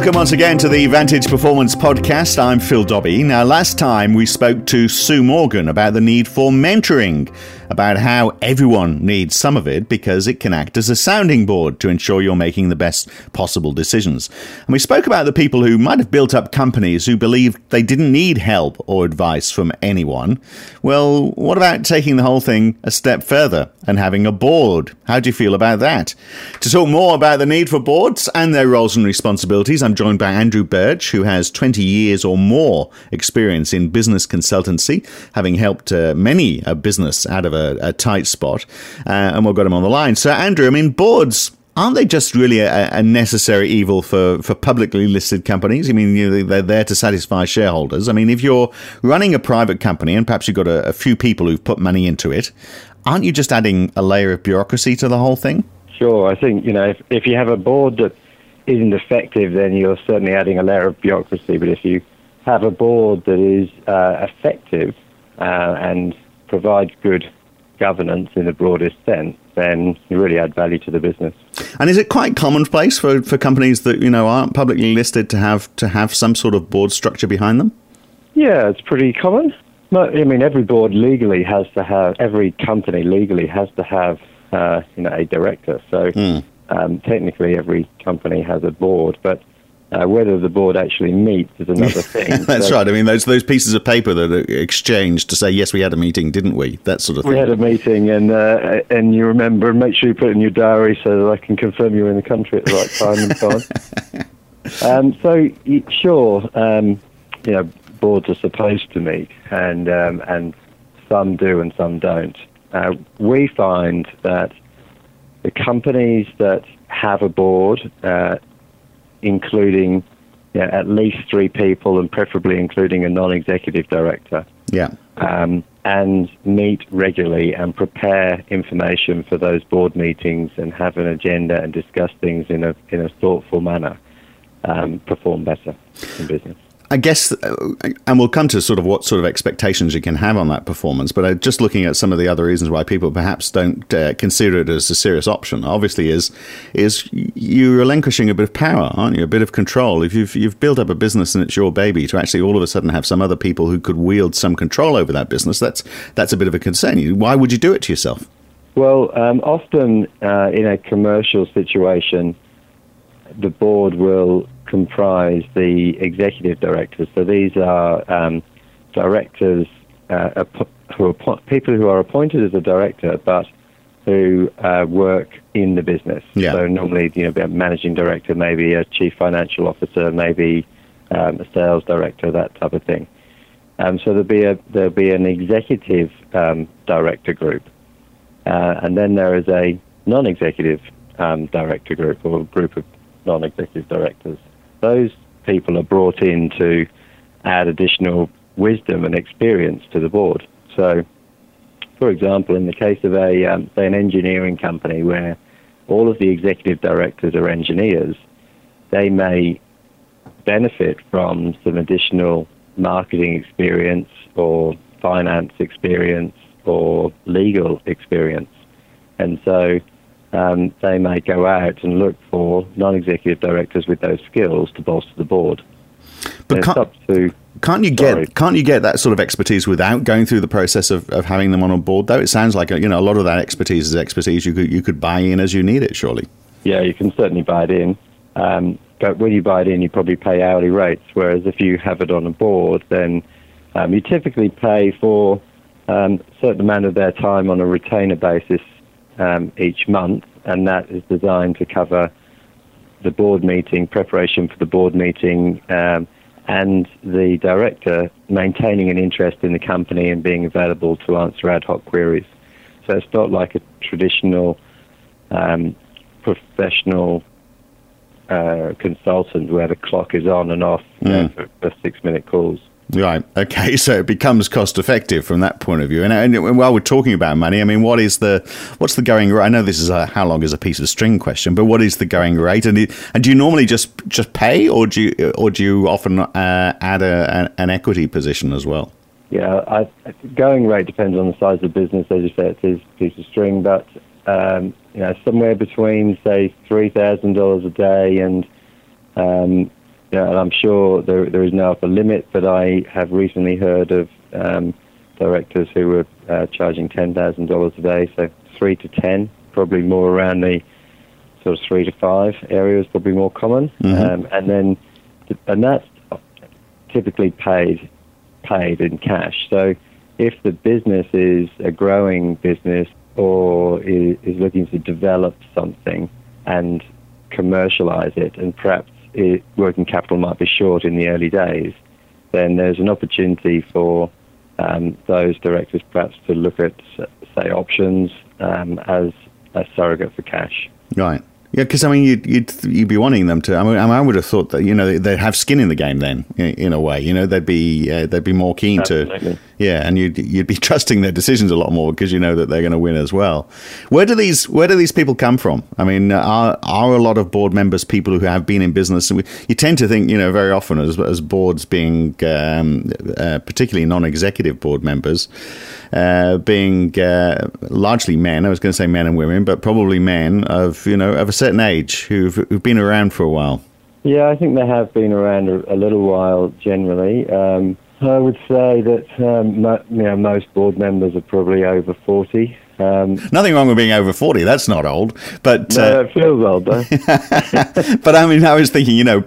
Welcome once again to the Vantage Performance Podcast. I'm Phil Dobbie. Now, last time we spoke to Sue Morgan about the need for mentoring, about how everyone needs some of it because it can act as a sounding board to ensure you're making the best possible decisions. And we spoke about the people who might have built up companies who believed they didn't need help or advice from anyone. Well, what about taking the whole thing a step further and having a board? How do you feel about that? To talk more about the need for boards and their roles and responsibilities, I'm joined by Andrew Birch, who has 20 years or more experience in business consultancy, having helped uh, many a business out of a a, a tight spot, uh, and we've got him on the line. So, Andrew, I mean, boards aren't they just really a, a, necessary evil for, for publicly listed companies? I mean, you know, they're there to satisfy shareholders. I mean, if you're running a private company and perhaps you've got a, a, few people who've put money into it, aren't you just adding a layer of bureaucracy to the whole thing? Sure. I think, you know, if, if you have a board that isn't effective, then you're certainly adding a layer of bureaucracy. But if you have a board that is uh, effective uh, and provides good governance in the broadest sense, then you really add value to the business. And is it quite commonplace for, for companies that you know aren't publicly listed to have to have some sort of board structure behind them? Yeah, it's pretty common. I mean, every board legally has to have every company legally has to have uh, you know a director. So mm. um, technically, every company has a board, but uh, whether the board actually meets is another thing. That's so, right. I mean, those those pieces of paper that are exchanged to say yes, we had a meeting, didn't we? That sort of thing. We had a meeting, and uh, and you remember, and make sure you put it in your diary so that I can confirm you're in the country at the right time and so on. um, so sure, um, you know, boards are supposed to meet, and um, and some do and some don't. Uh, we find that the companies that have a board uh, including know, at least three people and preferably including a non-executive director. Yeah. Um, and meet regularly and prepare information for those board meetings and have an agenda and discuss things in a in a thoughtful manner. Um, perform better in business. I guess, uh, and we'll come to sort of what sort of expectations you can have on that performance. But uh, just looking at some of the other reasons why people perhaps don't uh, consider it as a serious option, obviously, is is you're relinquishing a bit of power, aren't you? A bit of control. If you've you've built up a business and it's your baby, to actually all of a sudden have some other people who could wield some control over that business, that's that's a bit of a concern. Why would you do it to yourself? Well, um, often uh, in a commercial situation, the board will comprise the executive directors. So these are um, directors uh, who are people who are appointed as a director, but who uh, work in the business. Yeah. So normally, you know, a managing director, maybe a chief financial officer, maybe um, a sales director, that type of thing. Um, so there'll be a there'll be an executive um, director group, uh, and then there is a non-executive um, director group or group of non-executive directors those people are brought in to add additional wisdom and experience to the board. So, for example, in the case of a um, say an engineering company where all of the executive directors are engineers, they may benefit from some additional marketing experience or finance experience or legal experience. And so um, they may go out and look for non-executive directors with those skills to bolster the board. But can't, to, can't, you sorry. get can't you get that sort of expertise without going through the process of, of having them on a board? Though it sounds like you know a lot of that expertise is expertise you could you could buy in as you need it. Surely. Yeah, you can certainly buy it in. Um, but when you buy it in, you probably pay hourly rates. Whereas if you have it on a board, then um, you typically pay for um, a certain amount of their time on a retainer basis um, each month, and that is designed to cover the board meeting, preparation for the board meeting, um, and the director maintaining an interest in the company and being available to answer ad hoc queries. So it's not like a traditional um, professional uh, consultant where the clock is on and off mm. you know, for, for six minute calls. Right. Okay. So it becomes cost effective from that point of view. And, and, while we're talking about money, I mean, what is the what's the going rate? I know this is a how long is a piece of string question, but what is the going rate? And and do you normally just just pay, or do you or do you often uh, add a, an, equity position as well? Yeah, I, going rate depends on the size of the business. As you say, it is a piece of string, but um, you know, somewhere between say three thousand dollars a day and um, yeah, and I'm sure there there is no upper limit, but I have recently heard of um, directors who were uh, charging ten thousand dollars a day, so three to ten, probably more around the sort of three to five area is probably more common, Mhm. um, and then and that's typically paid paid in cash. So if the business is a growing business or is, is looking to develop something and commercialize it, and perhaps it, working capital might be short in the early days, then there's an opportunity for um, those directors perhaps to look at, say, options um, as a surrogate for cash. Right. Yeah, because I mean, you'd, you'd you'd be wanting them to. I mean, I would have thought that you know they'd have skin in the game then, in, in a way. You know, they'd be uh, they'd be more keen Absolutely. to. Yeah, and you'd you'd be trusting their decisions a lot more because you know that they're going to win as well. Where do these Where do these people come from? I mean, are are a lot of board members people who have been in business? And we, you tend to think, you know, very often as as boards being um, uh, particularly non-executive board members, uh, being uh, largely men. I was going to say men and women, but probably men of you know of a certain age who've who've been around for a while. Yeah, I think they have been around a, a little while generally. Um, I would say that um, mo- you know, most board members are probably over 40. Um, Nothing wrong with being over forty. That's not old, but no, uh, it feels old though. but I mean, I was thinking, you know,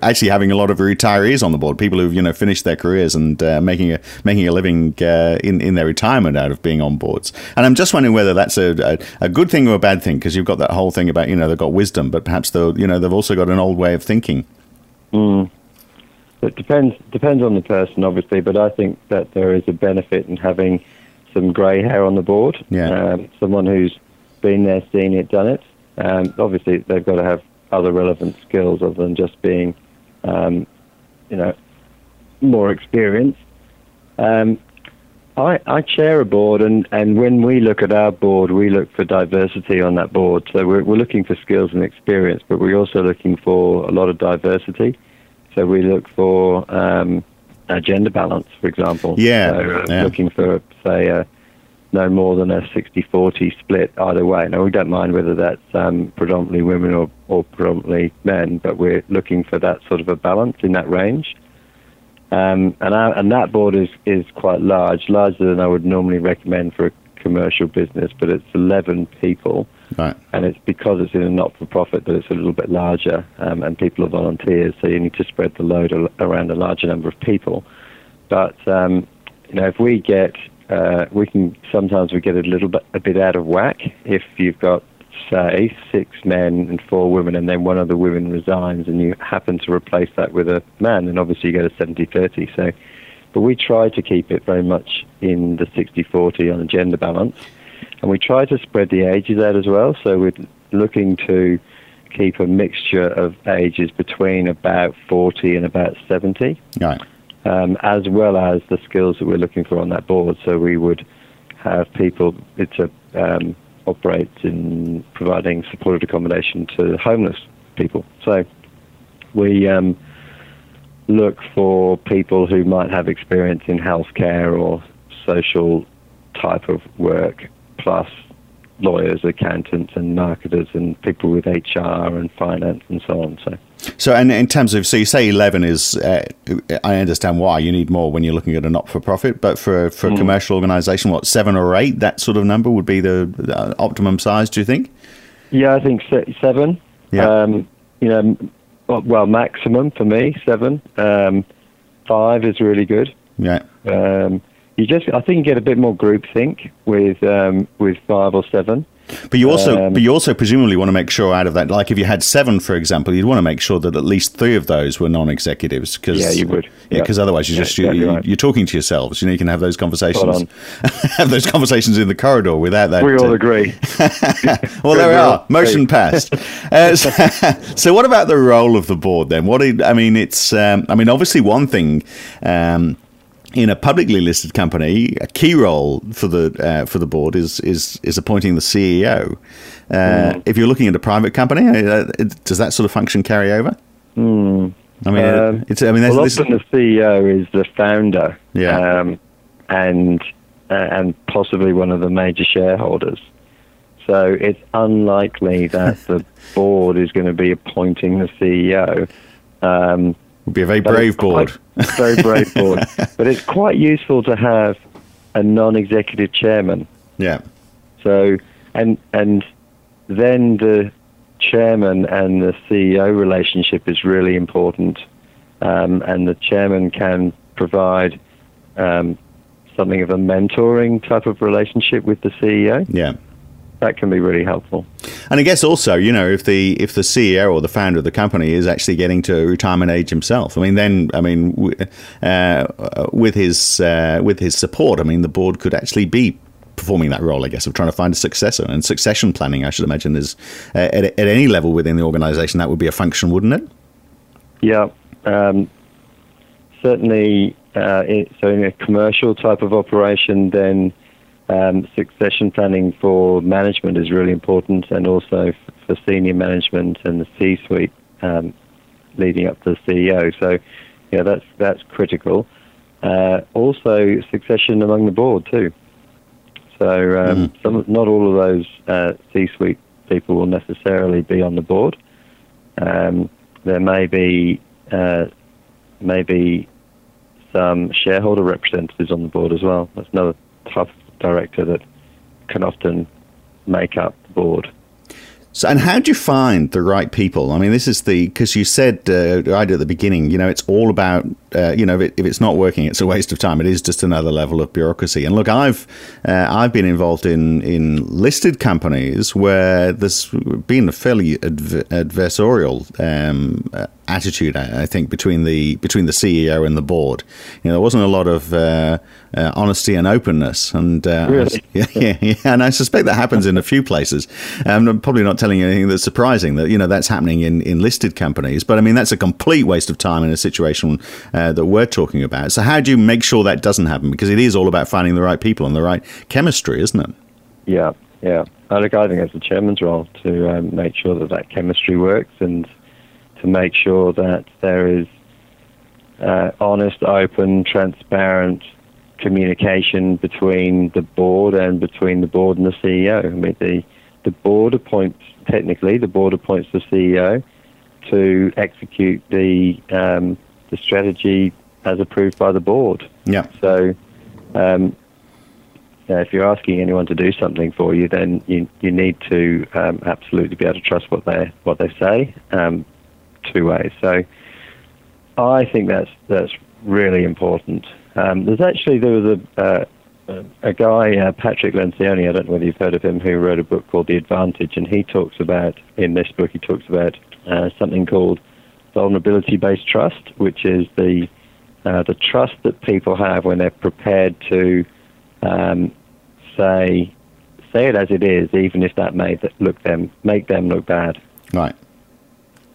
actually having a lot of retirees on the board, people who've you know finished their careers and uh, making a making a living uh, in in their retirement out of being on boards. And I'm just wondering whether that's a a, a good thing or a bad thing because you've got that whole thing about you know they've got wisdom, but perhaps they you know they've also got an old way of thinking. Mm. It depends depends on the person, obviously, but I think that there is a benefit in having some grey hair on the board. Yeah. Um, someone who's been there, seen it, done it. Um, obviously, they've got to have other relevant skills other than just being, um, you know, more experienced. Um, I, I chair a board, and, and when we look at our board, we look for diversity on that board. So we're, we're looking for skills and experience, but we're also looking for a lot of diversity. So we look for um, a gender balance, for example. Yeah, So uh, yeah. looking for, say, a, no more than a 60-40 split either way. Now, we don't mind whether that's um, predominantly women or, or predominantly men, but we're looking for that sort of a balance in that range. Um, and, our, and that board is, is quite large, larger than I would normally recommend for a commercial business, but it's 11 people. Right. And it's because it's in a not-for-profit that it's a little bit larger, um, and people are volunteers, so you need to spread the load around a larger number of people. But um, you know, if we get, uh, we can sometimes we get a little bit a bit out of whack if you've got say six men and four women, and then one of the women resigns, and you happen to replace that with a man, then obviously you get a 70-30. So, but we try to keep it very much in the 60-40 on a gender balance, and we try to spread the ages out as well. So we're looking to keep a mixture of ages between about 40 and about 70 Right. um, as well as the skills that we're looking for on that board. So we would have people to um, operate in providing supported accommodation to homeless people. So we um, look for people who might have experience in healthcare or social type of work, plus lawyers, accountants, and marketers, and people with HR and finance and so on. So. So, and in terms of, so you say eleven is, uh, I understand why you need more when you're looking at a not-for-profit, but for for a commercial organisation, what seven or eight, that sort of number would be the, optimum size. Do you think? Yeah, I think seven. Yeah. Um, you know, well, well, maximum for me seven. Um, five is really good. Yeah. Um, you just, I think, you get a bit more groupthink with um, with five or seven. But you also, Um, but you also presumably want to make sure out of that, like if you had seven, for example, you'd want to make sure that at least three of those were non-executives. Cause, Yeah, you would. Yeah, because otherwise you Yeah, just you, exactly right. you're talking to yourselves. You know, you can have those conversations, have those conversations in the corridor without that. We all uh, agree. well, there we are. Motion passed. Uh, so, so what about the role of the board then? What I mean, it's. Um, I mean, obviously, one thing. Um, in a publicly listed company, a key role for the uh, for the board is is is appointing the CEO. Uh, If you're looking at a private company, uh, does that sort of function carry over? I mean, Um, it's. I mean, well, often the CEO is the founder, Yeah. um, and uh, and possibly one of the major shareholders. So it's unlikely that the board is going to be appointing the CEO Um, Would be a very brave board. Quite, very brave board. but it's quite useful to have a non-executive chairman. Yeah. So and and then the chairman and the CEO relationship is really important, um, and the chairman can provide um, something of a mentoring type of relationship with the CEO. Yeah that can be really helpful. And I guess also, you know, if the if the CEO or the founder of the company is actually getting to retirement age himself, I mean, then I mean, uh, with his uh, with his support, I mean, the board could actually be performing that role, I guess, of trying to find a successor and succession planning. I should imagine is uh, at, at any level within the organisation that would be a function, wouldn't it? Yeah, um, certainly. Uh, it, so in a commercial type of operation, then um, succession planning for management is really important, and also for senior management and the C-suite um, leading up to the CEO. So, yeah, that's that's critical. Uh, also, succession among the board too. So, um, mm. some, not all of those uh, C-suite people will necessarily be on the board. Um, there may be uh, maybe some shareholder representatives on the board as well. That's another tough director that can often make up the board. So, and how do you find the right people? I mean, this is the because you said uh, right at the beginning, you know, it's all about uh, you know, if, it, if, it's not working, it's a waste of time. It is just another level of bureaucracy. And look, I've uh, I've been involved in in listed companies where there's been a fairly adv- adversarial um, attitude, I think, between the between the CEO and the board. You know, there wasn't a lot of uh, uh, honesty and openness, and uh, really? yeah, yeah, yeah, and I suspect that happens in a few places. I'm probably not telling you anything that's surprising that you know that's happening in, in listed companies, but I mean that's a complete waste of time in a situation uh, that we're talking about. So how do you make sure that doesn't happen? Because it is all about finding the right people and the right chemistry, isn't it? Yeah, yeah. I look, I think it's the chairman's role to um, make sure that that chemistry works and to make sure that there is uh, honest, open, transparent communication between the board and between the board and the CEO. I mean, the the board appoints technically the board appoints the CEO to execute the um, the strategy as approved by the board. Yeah. So, um, if you're asking anyone to do something for you, then you you need to um, absolutely be able to trust what they what they say. Um, two ways. So, I think that's that's really important. Um, there's actually there was a uh, a guy, uh, Patrick Lencioni, I don't know whether you've heard of him, who wrote a book called The Advantage, and he talks about, in this book, he talks about uh, something called vulnerability-based trust, which is the uh, the trust that people have when they're prepared to um, say say it as it is, even if that may look them make them look bad. Right.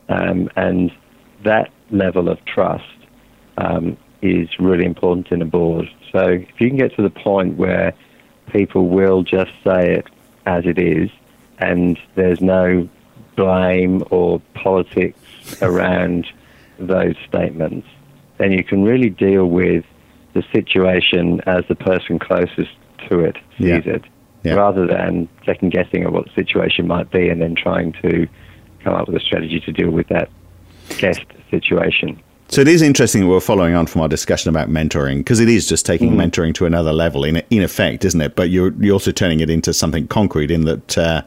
Um, and that level of trust um, is really important in a board. So if you can get to the point where people will just say it as it is, and there's no blame or politics around those statements, then you can really deal with the situation as the person closest to it sees yeah. it, yeah. rather than second guessing at what the situation might be and then trying to come up with a strategy to deal with that guest situation. So it is interesting that we're following on from our discussion about mentoring because it is just taking mm. mentoring to another level in in effect, isn't it? But you're you're also turning it into something concrete in that uh,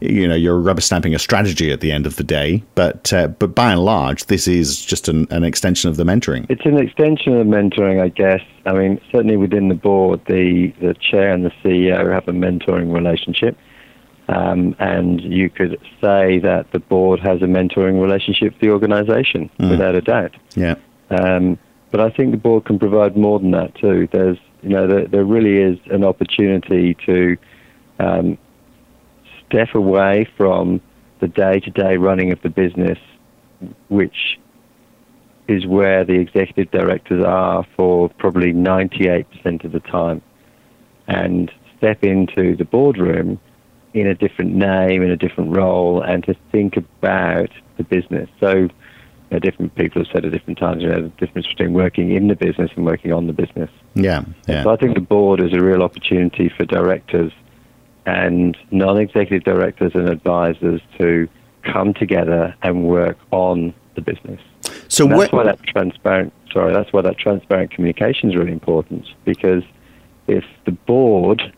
you know you're rubber stamping a strategy at the end of the day. But uh, but by and large, this is just an, an extension of the mentoring. It's an extension of mentoring, I guess. I mean, certainly within the board, the the chair and the CEO have a mentoring relationship. Um, and you could say that the board has a mentoring relationship with the organisation, mm. without a doubt. Yeah. Um, but I think the board can provide more than that too. There's, you know, there, there really is an opportunity to um, step away from the day-to-day running of the business, which is where the executive directors are for probably 98% of the time, and step into the boardroom in a different name, in a different role, and to think about the business. So, you know, different people have said at different times, you know, the difference between working in the business and working on the business. Yeah, yeah. So I think the board is a real opportunity for directors and non-executive directors and advisors to come together and work on the business. So and that's why that transparent. Sorry, that's why that transparent communication is really important because if the board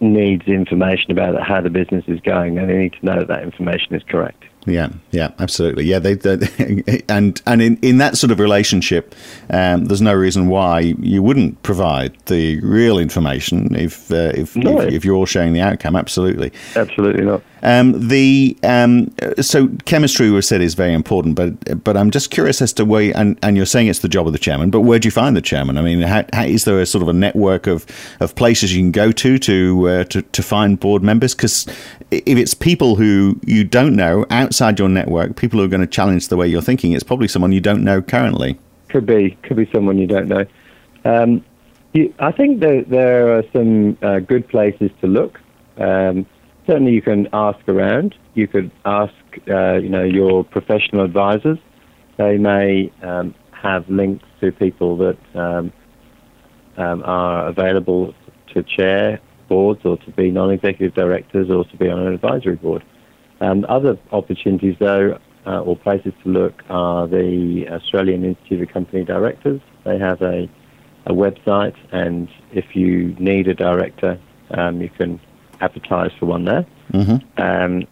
needs information about how the business is going, and they need to know that that information is correct. Yeah, yeah, absolutely. Yeah, they, they and and in, in that sort of relationship, um, there's no reason why you wouldn't provide the real information if uh, if, no. if, if you're all sharing the outcome. Absolutely, absolutely not. Um, the um, so chemistry was said is very important, but but I'm just curious as to where and, and you're saying it's the job of the chairman, but where do you find the chairman? I mean, how, how, is there a sort of a network of, of places you can go to to uh, to, to find board members? Because if it's people who you don't know outside your network, people who are going to challenge the way you're thinking, it's probably someone you don't know currently. Could be, could be someone you don't know. Um, you, I think there, there are some uh, good places to look. Um, certainly you can ask around. You could ask, uh, you know, your professional advisors. They may um, have links to people that um, um, are available to chair boards or to be non-executive directors or to be on an advisory board. Um, other opportunities, though, uh, or places to look are the Australian Institute of Company Directors. They have a, a website, and if you need a director, um, you can advertise for one there. Mm-hmm. Um,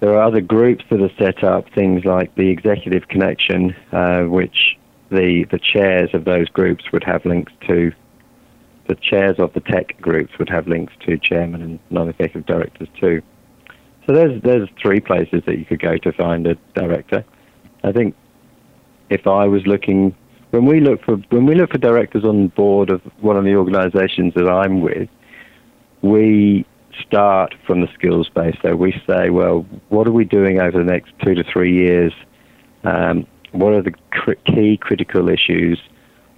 there are other groups that are set up, things like the Executive Connection, uh, which the the chairs of those groups would have links to. The chairs of the TEC groups would have links to chairman and non-executive directors too. So there's there's three places that you could go to find a director. I think if I was looking when we look for when we look for directors on board of one of the organisations that I'm with, we start from the skills base. So we say, well, what are we doing over the next two to three years? Um, what are the cr- key critical issues?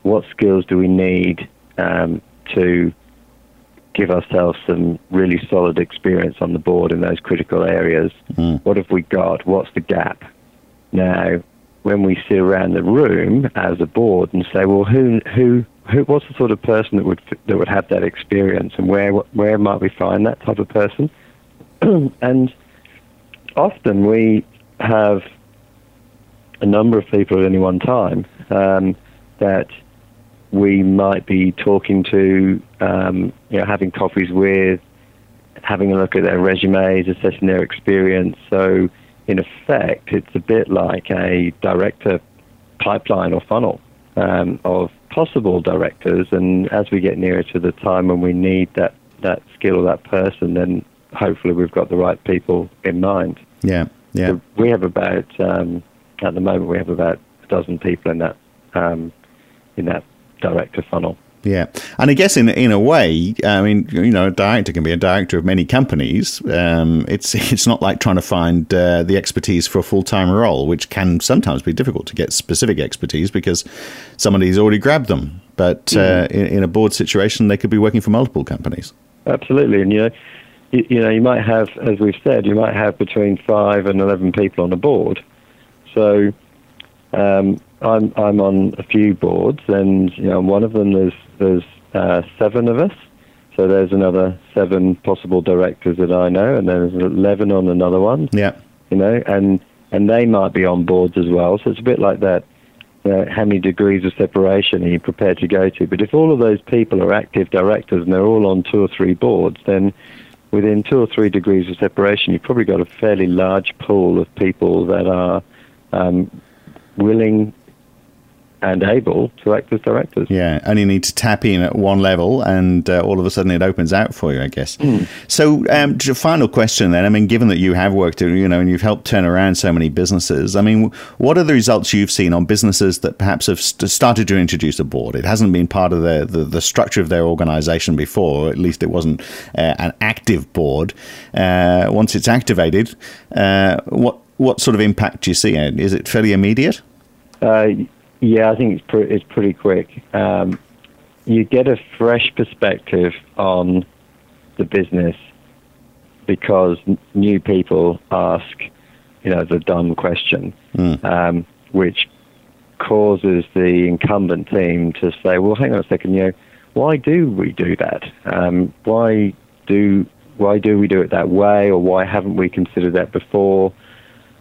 What skills do we need um, to give ourselves some really solid experience on the board in those critical areas? Mm. What have we got? What's the gap? Now, when we sit around the room as a board and say, well, who who who, what's the sort of person that would that would have that experience, and where where might we find that type of person? and often we have a number of people at any one time um, that we might be talking to, um, you know, having coffees with, having a look at their resumes, assessing their experience. So, in effect, it's a bit like a director pipeline or funnel um, of possible directors. And as we get nearer to the time when we need that, that skill or that person, then hopefully we've got the right people in mind. Yeah, yeah. So we have about um, at the moment we have about a dozen people in that um, in that director funnel. Yeah, and I guess in in a way, I mean, you know, a director can be a director of many companies. Um, it's it's not like trying to find uh, the expertise for a full time role, which can sometimes be difficult to get specific expertise because somebody's already grabbed them. But uh, mm-hmm. in, in, a board situation, they could be working for multiple companies. Absolutely, and you know, you, you know, you might have, as we've said, you might have between five and eleven people on a board. So. Um, I'm I'm on a few boards, and you know, on one of them there's there's uh, seven of us. So there's another seven possible directors that I know, and there's eleven on another one. Yeah, you know, and and they might be on boards as well. So it's a bit like that. You know, how many degrees of separation are you prepared to go to? But if all of those people are active directors and they're all on two or three boards, then within two or three degrees of separation, you've probably got a fairly large pool of people that are um, willing and able to act as directors. Yeah, and you need to tap in at one level, and uh, all of a sudden it opens out for you, I guess. Mm. So, um, final question then. I mean, given that you have worked, you know, and you've helped turn around so many businesses, I mean, what are the results you've seen on businesses that perhaps have st- started to introduce a board? It hasn't been part of the, the, the structure of their organization before, or at least it wasn't uh, an active board. Uh, once it's activated, uh, what what sort of impact do you see? Is it fairly immediate? Uh, yeah, I think it's, pre- it's pretty quick. Um, you get a fresh perspective on the business because n- new people ask, you know, the dumb question, mm. um, which causes the incumbent team to say, well, hang on a second, you know, why do we do that? Um, why do why do we do it that way, or why haven't we considered that before?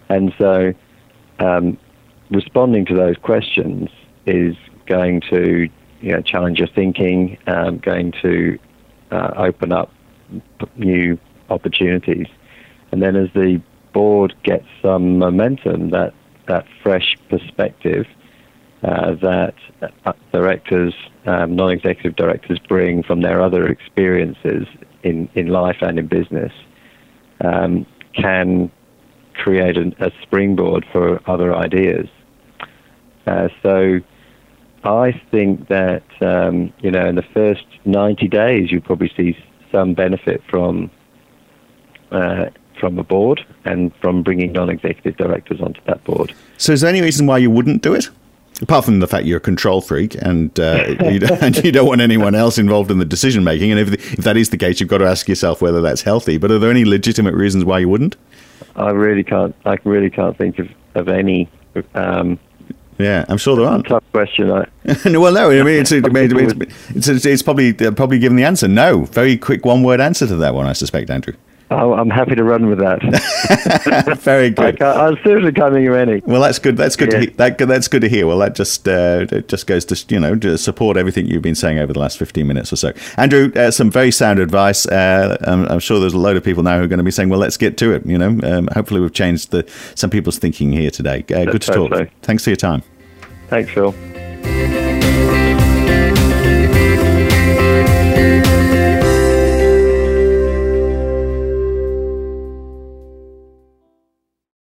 And so um, responding to those questions is going to you know, challenge your thinking, um, going to uh, open up new opportunities. And then as the board gets some momentum, that, that fresh perspective uh, that uh, directors, um, non-executive directors bring from their other experiences in, in life and in business um, can create a, a, springboard for other ideas. Uh, so I think that um, you know in the first 90 days you'll probably see some benefit from uh, from a board and from bringing non-executive directors onto that board. So, is there any reason why you wouldn't do it? Apart from the fact you're a control freak and, uh, you, don't, and you don't want anyone else involved in the decision making, and if, the, if that is the case, you've got to ask yourself whether that's healthy. But are there any legitimate reasons why you wouldn't? I really can't. I really can't think of of any. Um, yeah, I'm sure there aren't. Tough question. I, well, no, I mean it's it's, it's, it's, probably probably given the answer. No, very quick one word answer to that one. I suspect, Andrew. I'm happy to run with that. Very good. I am seriously coming you any. Well, that's good. That's good. Yeah. To he- that, that's good to hear. Well, that just uh, just goes to you know to support everything you've been saying over the last 15 minutes or so. Andrew, uh, some very sound advice. Uh, I'm, I'm, sure there's a load of people now who are going to be saying, "Well, let's get to it." You know, um, hopefully we've changed the some people's thinking here today. Uh, good to talk. So. Thanks for your time. Thanks, Phil.